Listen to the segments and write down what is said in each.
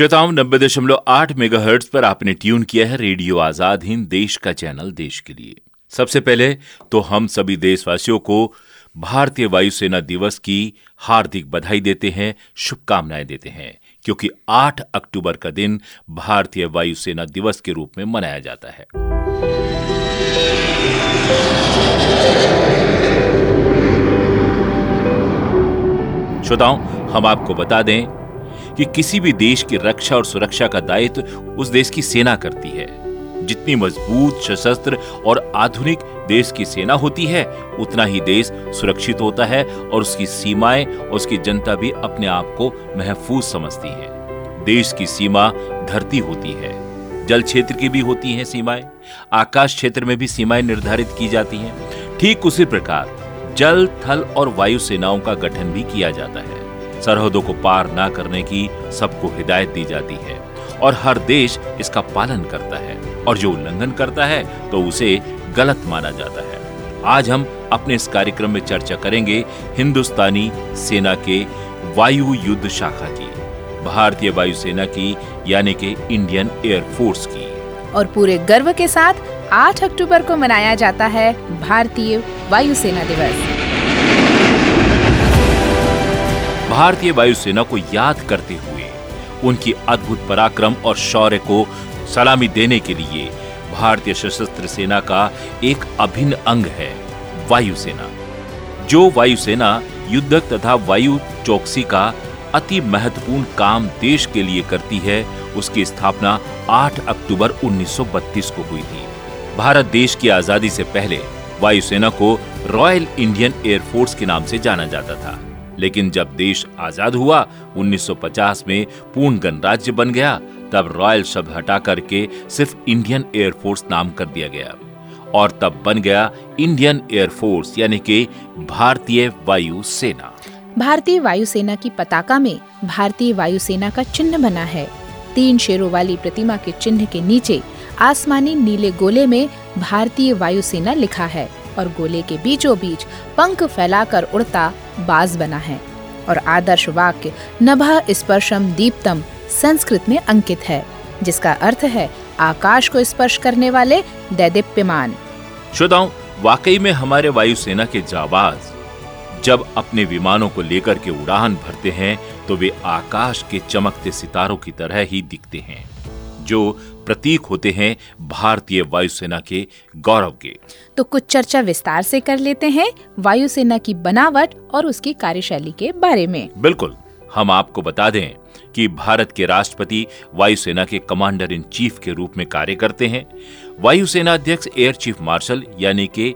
श्रोताओं, नब्बे दशमलव आठ मेगा पर आपने ट्यून किया है रेडियो आज़ाद हिंद, देश का चैनल, देश के लिए। सबसे पहले तो हम सभी देशवासियों को भारतीय वायुसेना दिवस की हार्दिक बधाई देते हैं, शुभकामनाएँ देते हैं, क्योंकि 8 अक्टूबर का दिन भारतीय वायुसेना दिवस के रूप में मनाया जाता है। श्रोताओं, हम आपको बता दें कि किसी भी देश की रक्षा और सुरक्षा का दायित्व उस देश की सेना करती है। जितनी मज़बूत, सशस्त्र और आधुनिक देश की सेना होती है, उतना ही देश सुरक्षित होता है और उसकी सीमाएँ और उसकी जनता भी अपने आप को महफूज समझती है। देश की सीमा धरती होती है, जल क्षेत्र की भी होती हैं सीमाएँ, आकाश क्षेत्र में भी सीमाएँ निर्धारित की जाती हैं। ठीक उसी प्रकार जल, थल और वायु सेनाओं का गठन भी किया जाता है। सरहदों को पार ना करने की सबको हिदायत दी जाती है और हर देश इसका पालन करता है और जो उल्लंघन करता है तो उसे गलत माना जाता है। आज हम अपने इस कार्यक्रम में चर्चा करेंगे हिंदुस्तानी सेना के वायु युद्ध शाखा की, भारतीय वायुसेना की, यानी कि इंडियन एयरफोर्स की। और पूरे गर्व के साथ 8 अक्टूबर को मनाया जाता है भारतीय वायुसेना दिवस। भारतीय वायुसेना को याद करते हुए, उनकी अद्भुत पराक्रम और शौर्य को सलामी देने के लिए भारतीय सशस्त्र सेना का एक अभिन्न अंग है, वायुसेना। जो वायुसेना युद्धक तथा वायु चौकसी का अति महत्वपूर्ण काम देश के लिए करती है, उसकी स्थापना 8 अक्टूबर 1932 को हुई थी। भारत देश की आज़ादी से पहले वायुसेना को रॉयल इंडियन एयरफोर्स के नाम से जाना जाता था। लेकिन जब देश आज़ाद हुआ 1950 में पूर्ण गणराज्य बन गया, तब रॉयल शब्द हटा करके सिर्फ़ इंडियन एयरफोर्स नाम कर दिया गया। और तब बन गया इंडियन एयरफोर्स यानी कि भारतीय वायु सेना भारतीय वायुसेना की पताका में भारतीय वायुसेना का चिन्ह बना है। तीन शेरों वाली प्रतिमा के चिन्ह के नीचे आसमानी नीले गोले में भारतीय वायुसेना लिखा है। और गोले के बीचों बीच पंख फैलाकर उड़ता बाज बना है और आदर्श वाक्य नभा स्पर्शम दीप्तम संस्कृत में अंकित है, जिसका अर्थ है आकाश को स्पर्श करने वाले दैदिप्यमान। श्रोताओं, वाकई में हमारे वायुसेना के जाबाज जब अपने विमानों को लेकर के उड़ान भरते हैं तो वे आकाश के चमकते सितारों की तरह ही दिखते हैं। जो प्रतीक होते हैं भारतीय वायुसेना के गौरव के। तो कुछ चर्चा विस्तार से कर लेते हैं वायुसेना की बनावट और उसकी कार्यशैली के बारे में। बिल्कुल हम आपको बता दें कि भारत के राष्ट्रपति वायुसेना के कमांडर इन चीफ के रूप में कार्य करते हैं। वायुसेना अध्यक्ष एयर चीफ मार्शल यानी के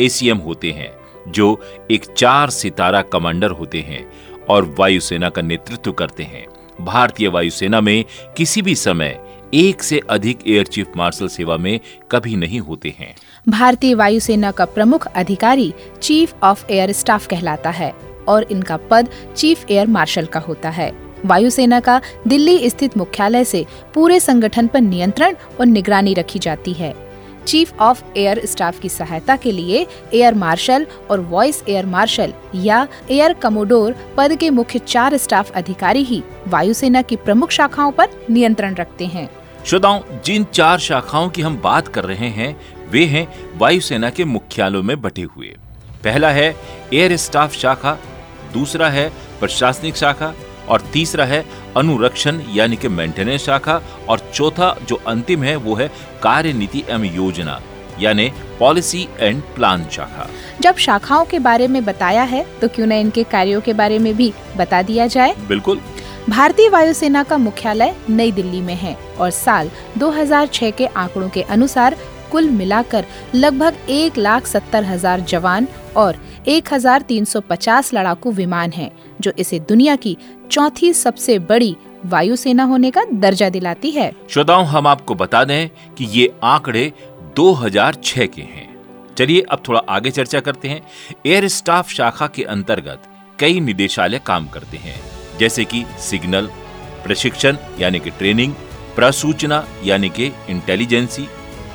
एसीएम होते हैं जो एक चार सितारा कमांडर होते हैं और वायुसेना का नेतृत्व करते हैं। भारतीय वायुसेना में किसी भी समय एक से अधिक एयर चीफ मार्शल सेवा में कभी नहीं होते हैं। भारतीय वायुसेना का प्रमुख अधिकारी चीफ ऑफ़ एयर स्टाफ कहलाता है और इनका पद चीफ एयर मार्शल का होता है। वायुसेना का दिल्ली स्थित मुख्यालय से पूरे संगठन पर नियंत्रण और निगरानी रखी जाती है। चीफ ऑफ़ एयर स्टाफ की सहायता के लिए एयर मार्शल और वॉइस एयर मार्शल या एयर कमोडोर पद के मुख्य चार स्टाफ अधिकारी ही वायुसेना की प्रमुख शाखाओं पर नियंत्रण रखते हैं। श्रोताओं, जिन चार शाखाओं की हम बात कर रहे हैं, वे हैं वायुसेना के मुख्यालयों में बटे हुए। पहला है एयर स्टाफ शाखा, दूसरा है प्रशासनिक शाखा और तीसरा है अनुरक्षण यानी कि मेंटेनेंस शाखा और चौथा जो अंतिम है वो है कार्य नीति एवं योजना यानी पॉलिसी एंड प्लान शाखा। जब शाखाओं के बारे में बताया है तो क्यों न इनके कार्यों के बारे में भी बता दिया जाए? बिल्कुल। भारतीय वायुसेना का मुख्यालय नई दिल्ली में है और साल 2006 के आंकड़ों के अनुसार कुल मिलाकर लगभग एक लाख सत्तर हज़ार जवान और 1350 लड़ाकू विमान हैं, जो इसे दुनिया की चौथी सबसे बड़ी वायुसेना होने का दर्जा दिलाती है। श्रोताओं हम आपको बता दें कि ये आंकड़े 2006 के हैं। चलिए अब थोड़ा आगे चर्चा करते हैं। एयर स्टाफ शाखा के अंतर्गत कई निदेशालय काम करते हैं जैसे कि सिग्नल प्रशिक्षण यानी कि ट्रेनिंग प्रसूचना यानी कि इंटेलिजेंसी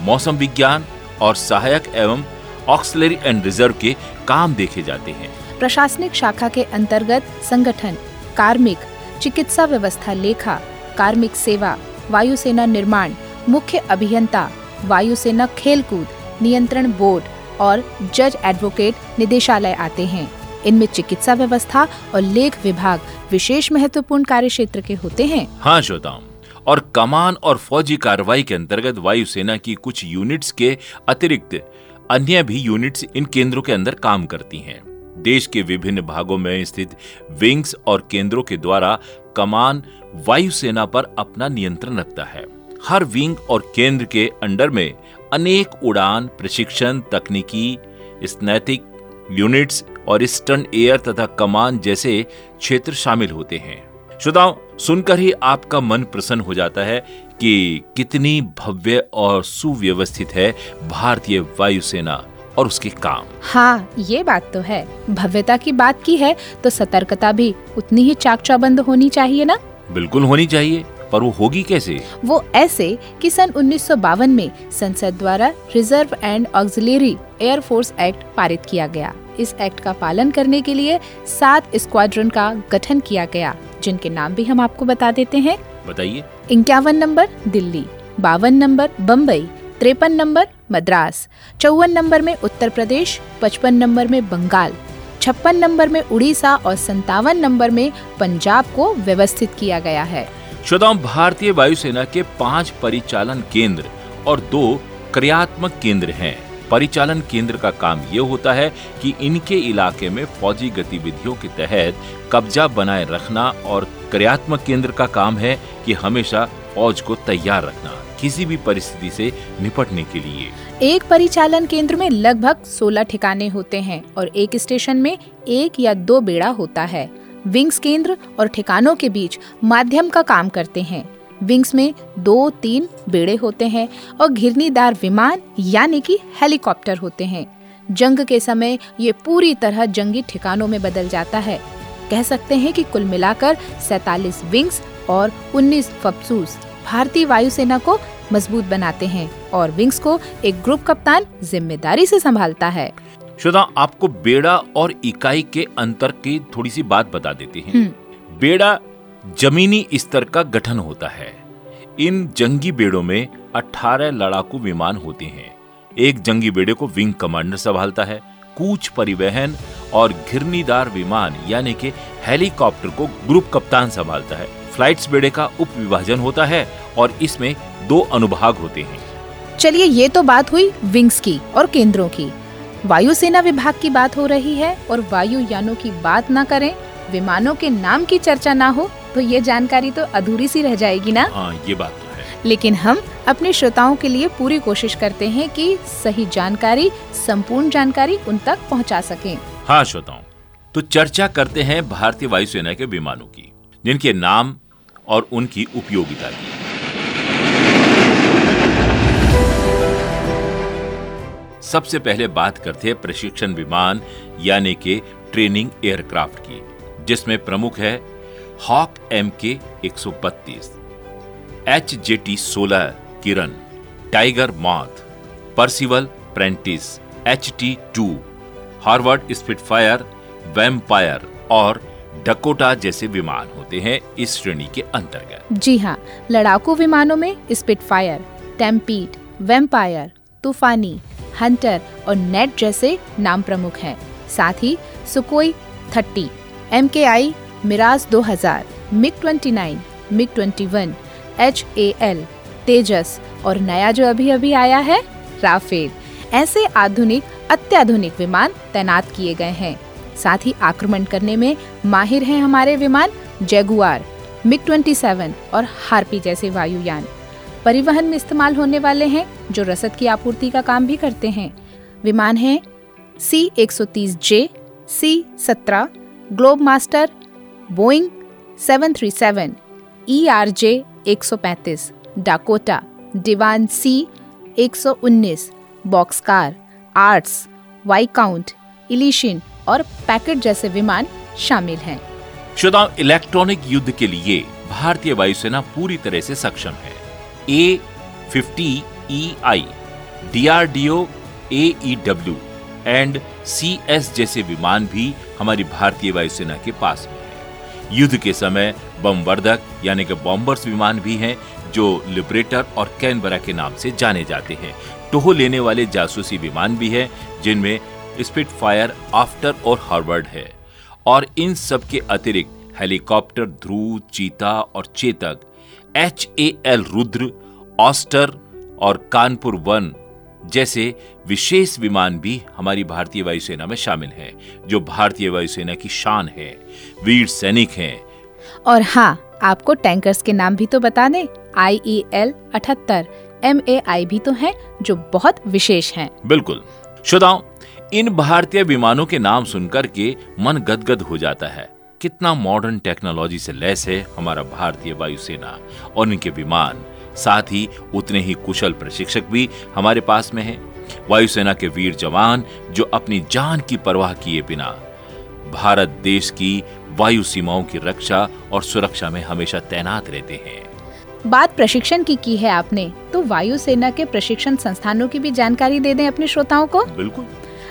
मौसम विज्ञान और सहायक एवं ऑक्सलरी एंड रिज़र्व के काम देखे जाते हैं। प्रशासनिक शाखा के अंतर्गत संगठन कार्मिक चिकित्सा व्यवस्था लेखा कार्मिक सेवा वायुसेना निर्माण मुख्य अभियंता वायुसेना खेलकूद नियंत्रण बोर्ड और जज एडवोकेट निदेशालय आते हैं। इनमें चिकित्सा व्यवस्था और लेख विभाग विशेष महत्वपूर्ण कार्य क्षेत्र के होते हैं। हाँ श्रोताओं और कमान और फौजी कार्रवाई के अंतर्गत वायुसेना की कुछ यूनिट्स के अतिरिक्त अन्य भी यूनिट्स इन केंद्रों के अंदर काम करती हैं। देश के विभिन्न भागों में स्थित विंग्स और केंद्रों के द्वारा कमान वायुसेना पर अपना नियंत्रण रखता है। हर विंग और केंद्र के अंडर में अनेक उड़ान, प्रशिक्षण, तकनीकी स्नैतिक यूनिट्स और ईस्टर्न एयर तथा कमान जैसे क्षेत्र शामिल होते हैं। श्रोताओं सुनकर ही आपका मन प्रसन्न हो जाता है कि कितनी भव्य और सुव्यवस्थित है भारतीय वायुसेना और उसके काम। हाँ ये बात तो है। भव्यता की बात की है तो सतर्कता भी उतनी ही चाक चौबंद होनी चाहिए ना? बिल्कुल होनी चाहिए पर वो होगी कैसे? वो ऐसे कि सन उन्नीस सौ बावन में संसद द्वारा reserve and auxiliary air force act पारित किया गया। इस एक्ट का पालन करने के लिए सात स्क्वाड्रन का गठन किया गया। जिनके नाम भी हम आपको बता देते हैं। बताइए। इक्यावन नंबर दिल्ली। बावन नंबर बम्बई तिरपन नंबर मद्रास। चौवन नंबर में उत्तर प्रदेश। पचपन नंबर में बंगाल। छप्पन नंबर में उड़ीसा और संतावन नंबर में पंजाब को व्यवस्थित किया गया है। श्रोताओं भारतीय वायुसेना के पाँच परिचालन केंद्र और दो क्रियात्मक केंद्र हैं। परिचालन केंद्र का काम ये होता है कि इनके इलाके में फौजी गतिविधियों के तहत कब्जा बनाए रखना और क्रियात्मक केंद्र का काम है कि हमेशा फौज को तैयार रखना, किसी भी परिस्थिति से निपटने के लिए। एक परिचालन केंद्र में लगभग 16 ठिकाने होते हैं और एक स्टेशन में एक या दो बेड़ा होता है। विंग्स केंद्र और ठिकानों के बीच माध्यम का काम करते हैं। विंग्स में दो तीन बेड़े होते हैं और घिरनीदार विमान यानी कि हेलीकॉप्टर होते हैं। जंग के समय ये पूरी तरह जंगी ठिकानों में बदल जाता है। कह सकते हैं कि कुल मिलाकर सैतालीस विंग्स और 19 फपसूस भारतीय वायुसेना को मज़बूत बनाते हैं और विंग्स को एक ग्रुप कप्तान ज़िम्मेदारी से संभालता है। श्रोता आपको बेड़ा और इकाई के अंतर की थोड़ी सी बात बता देते हैं। हम्म। बेड़ा जमीनी स्तर का गठन होता है। इन जंगी बेड़ों में 18 लड़ाकू विमान होते हैं। एक जंगी बेड़े को विंग कमांडर संभालता है, कूच परिवहन और घिरनीदार विमान, यानी कि हेलीकॉप्टर को ग्रुप कप्तान संभालता है। फ्लाइट्स बेड़े का उप विभाजन होता है और इसमें दो अनुभाग होते हैं। चलिए, ये तो बात हुई विंग्स की और केंद्रों की। वायुसेना विभाग की बात हो रही है और वायुयानों की बात ना करें। विमानों के नाम की चर्चा ना हो तो ये जानकारी तो अधूरी सी रह जाएगी ना? हाँ ये बात तो है। लेकिन हम अपने श्रोताओं के लिए पूरी कोशिश करते हैं कि सही जानकारी संपूर्ण जानकारी उन तक पहुँचा सकें। हाँ श्रोताओं तो चर्चा करते हैं भारतीय वायुसेना के विमानों की जिनके नाम और उनकी उपयोगिता की। सबसे पहले बात करते हैं प्रशिक्षण विमान यानी के ट्रेनिंग एयरक्राफ्ट की। जिसमें प्रमुख है हॉक एम के एक सौ बत्तीस एच जे टी सोलह Kiran, Tiger Moth, Percival Prentice H T two, Harvard Spitfire, Vampire और डकोटा जैसे विमान होते हैं इस श्रेणी के अंतर्गत। जी हाँ लड़ाकू विमानों में Spitfire Tempest Vampire, Toofani, Hunter और नेट जैसे नाम प्रमुख हैं। साथ ही Sukhoi thirty M K I Mirage 2000, MiG 29, MiG 21, H A L Tejas और नया जो अभी अभी आया है राफेल। ऐसे आधुनिक अत्याधुनिक विमान तैनात किए गए हैं। साथ ही आक्रमण करने में माहिर हैं हमारे विमान जैगुआर मिग 27 और हार्पी जैसे वायुयान। परिवहन में इस्तेमाल होने वाले हैं जो रसद की आपूर्ति का काम भी करते हैं। विमान हैं C 130 J C 17 Globemaster Boeing 737, ERJ 135, Dakota Devon C 119, Boxcar arts Viscount Ilyushin और पैकेट जैसे विमान शामिल हैं। श्रोताओं इलेक्ट्रॉनिक युद्ध के लिए भारतीय वायुसेना पूरी तरह से सक्षम है। A fifty E I DRDO AEW and C S जैसे विमान भी हमारी भारतीय वायुसेना के पास में है। युद्ध के समय बमवर्धक, यानी कि बॉम्बर्स विमान भी हैं, जो लिबरेटर और कैनबरा के नाम से जाने जाते हैं। टोह लेने वाले जासूसी विमान भी हैं, जिनमें स्पिट फायर आफ्टर और हार्वर्ड है। और इन सब के अतिरिक्त हेलीकॉप्टर, ध्रुव, चीता और Chetak H A L Rudra Auster और कानपुर वन जैसे विशेष विमान भी हमारी भारतीय वायुसेना में शामिल हैं जो भारतीय वायुसेना की शान है। वीर सैनिक हैं। और हाँ आपको टैंकर्स के नाम भी तो बता दें आई ई एल अठहत्तर एम ए आई भी तो हैं जो बहुत विशेष हैं। बिल्कुल। श्रोताओं इन भारतीय विमानों के नाम सुनकर के मन गदगद हो जाता है। कितना मॉडर्न टेक्नोलॉजी से लैस है हमारा भारतीय वायुसेना और इनके विमान। साथ ही उतने ही कुशल प्रशिक्षक भी हमारे पास में हैं। वायुसेना के वीर जवान जो अपनी जान की परवाह किए बिना भारत देश की वायु सीमाओं की रक्षा और सुरक्षा में हमेशा तैनात रहते हैं। बात प्रशिक्षण की की है आपने तो वायुसेना के प्रशिक्षण संस्थानों की भी जानकारी दे दें अपने श्रोताओं को। बिल्कुल।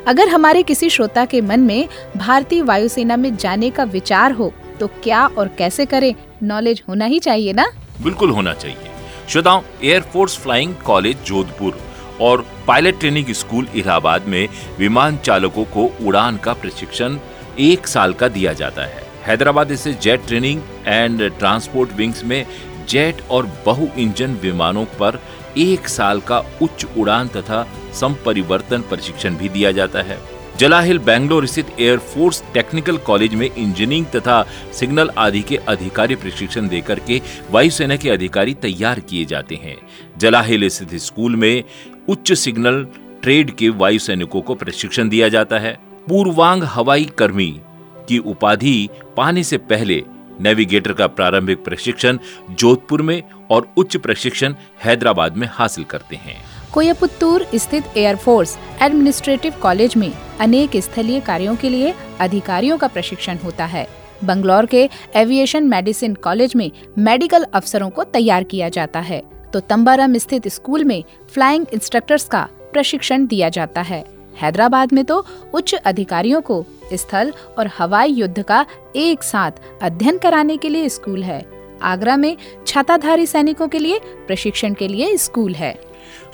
अगर हमारे किसी श्रोता के मन में भारतीय वायुसेना में जाने का विचार हो तो क्या और कैसे करें? नॉलेज होना ही चाहिए ना? बिल्कुल होना चाहिए। श्रोताओं एयरफोर्स फ्लाइंग कॉलेज जोधपुर और पायलट ट्रेनिंग स्कूल इलाहाबाद में विमान चालकों को उड़ान का प्रशिक्षण एक साल का दिया जाता है। हैदराबाद स्थित jet training and transport wings में जेट और बहु इंजन विमानों पर एक साल का उच्च उड़ान तथा संपरिवर्तन प्रशिक्षण भी दिया जाता है। जलाहिल, बैंगलोर स्थित एयरफोर्स टेक्निकल कॉलेज में इंजीनियरिंग तथा सिग्नल आदि के अधिकारी प्रशिक्षण देकर के वायुसेना के अधिकारी तैयार किए जाते हैं। जलाहिल स्थित स्कूल में उच्च सिग्नल ट्रेड के वायु सैनिकों को प्रशिक्षण दिया जाता है। पूर्वांग हवाई कर्मी की उपाधि पाने से पहले नेविगेटर का प्रारंभिक प्रशिक्षण जोधपुर में और उच्च प्रशिक्षण हैदराबाद में हासिल करते हैं। कोयपुत्तूर स्थित एयरफोर्स एडमिनिस्ट्रेटिव कॉलेज में अनेक स्थलीय कार्यों के लिए अधिकारियों का प्रशिक्षण होता है। बंगलौर के एविएशन मेडिसिन कॉलेज में मेडिकल अफसरों को तैयार किया जाता है। तो तंबारम स्थित स्कूल में फ्लाइंग इंस्ट्रक्टर्स का प्रशिक्षण दिया जाता है। हैदराबाद में तो उच्च अधिकारियों को स्थल और हवाई युद्ध का एक साथ अध्ययन कराने के लिए स्कूल है। आगरा में छाताधारी सैनिकों के लिए प्रशिक्षण के लिए स्कूल है।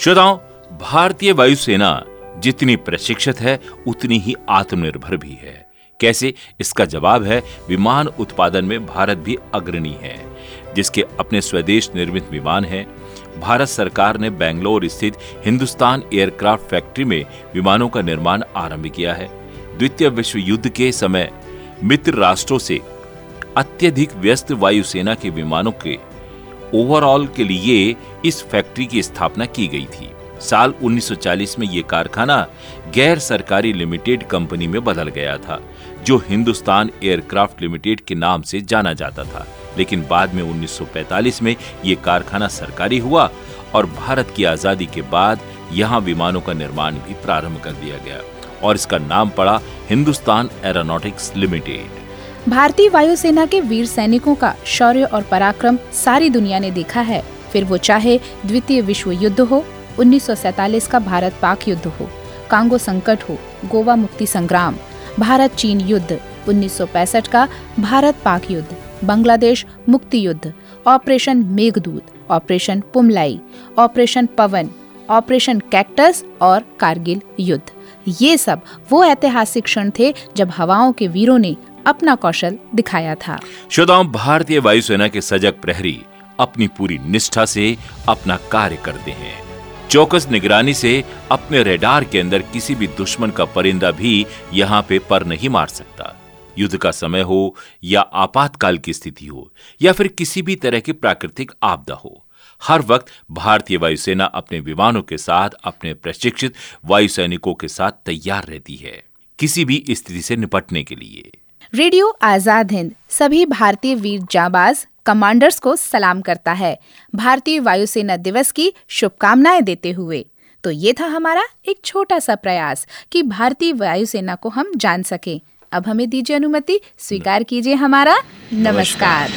श्रोताओं, भारतीय वायुसेना जितनी प्रशिक्षित है, उतनी ही आत्मनिर्भर भी है। कैसे? इसका जवाब है, विमान उत्पादन में भारत भी अग्रणी है। जिसके अपने स्वदेश निर्मित विमान हैं, भारत सरकार ने बेंगलोर स्थित हिंदुस्तान एयरक्राफ्ट फैक्ट्री में विमानों का निर्माण आरंभ किया है। द्वितीय विश्व युद्ध के समय मित्र राष्ट्रों से अत्यधिक व्यस्त वायुसेना के विमानों के ओवरऑल के लिए इस फैक्ट्री की स्थापना की गई थी। साल 1940 में ये कारखाना गैर सरकारी लिमिटेड कंपनी में बदल गया था, जो हिंदुस्तान एयरक्राफ्ट लिमिटेड के नाम से जाना जाता था। लेकिन बाद में 1945 में ये कारखाना सरकारी हुआ और भारत की आज़ादी के बाद यहाँ विमानों का निर्माण भी प्रारंभ कर दिया गया और इसका नाम पड़ा हिंदुस्तान एरोनॉटिक्स लिमिटेड भारतीय वायुसेना के वीर सैनिकों का शौर्य और पराक्रम सारी दुनिया ने देखा है। फिर वो चाहे द्वितीय विश्व युद्ध हो 1947 का भारत पाक युद्ध हो, कांगो संकट हो, गोवा मुक्ति संग्राम, भारत चीन युद्ध 1965 का भारत पाक युद्ध, बांग्लादेश मुक्ति युद्ध, operation Meghdoot, operation Poomalai, operation Pawan, operation cactus और कारगिल युद्ध। ये सब वो ऐतिहासिक क्षण थे जब हवाओं के वीरों ने अपना कौशल दिखाया था। श्रोताओं, भारतीय वायुसेना के सजग प्रहरी अपनी पूरी निष्ठा से अपना कार्य करते हैं। चौकस निगरानी से अपने रेडार के अंदर किसी भी दुश्मन का परिंदा भी यहाँ पे पर नहीं मार सकता। युद्ध का समय हो या आपातकाल की स्थिति हो, या फिर किसी भी तरह की प्राकृतिक आपदा हो, हर वक्त भारतीय वायुसेना अपने विमानों के साथ, अपने प्रशिक्षित वायु सैनिकों के साथ तैयार रहती है, किसी भी स्थिति से निपटने के लिए। रेडियो आज़ाद हिंद सभी भारतीय वीर जाबाज कमांडर्स को सलाम करता है। भारतीय वायुसेना दिवस की शुभकामनाएँ देते हुए। तो ये था हमारा एक छोटा सा प्रयास कि भारतीय वायुसेना को हम जान सके। अब हमें दीजिए अनुमति स्वीकार कीजिए हमारा। नमस्कार, नमस्कार।